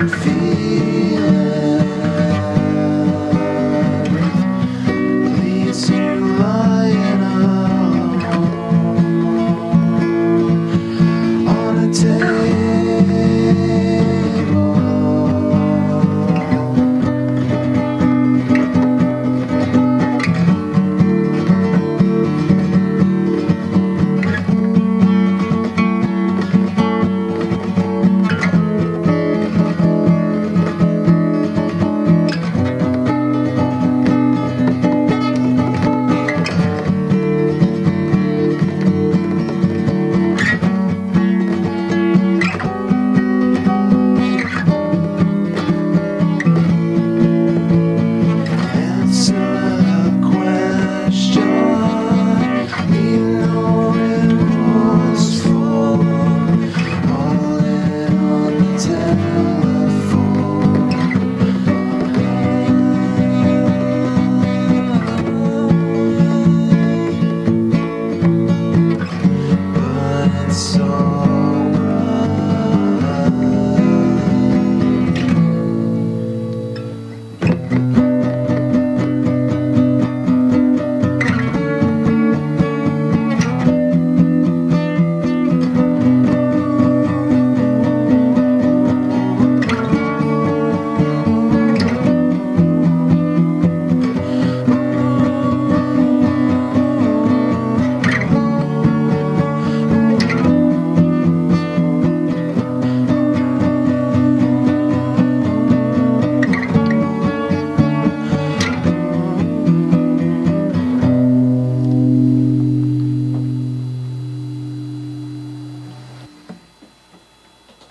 can feel.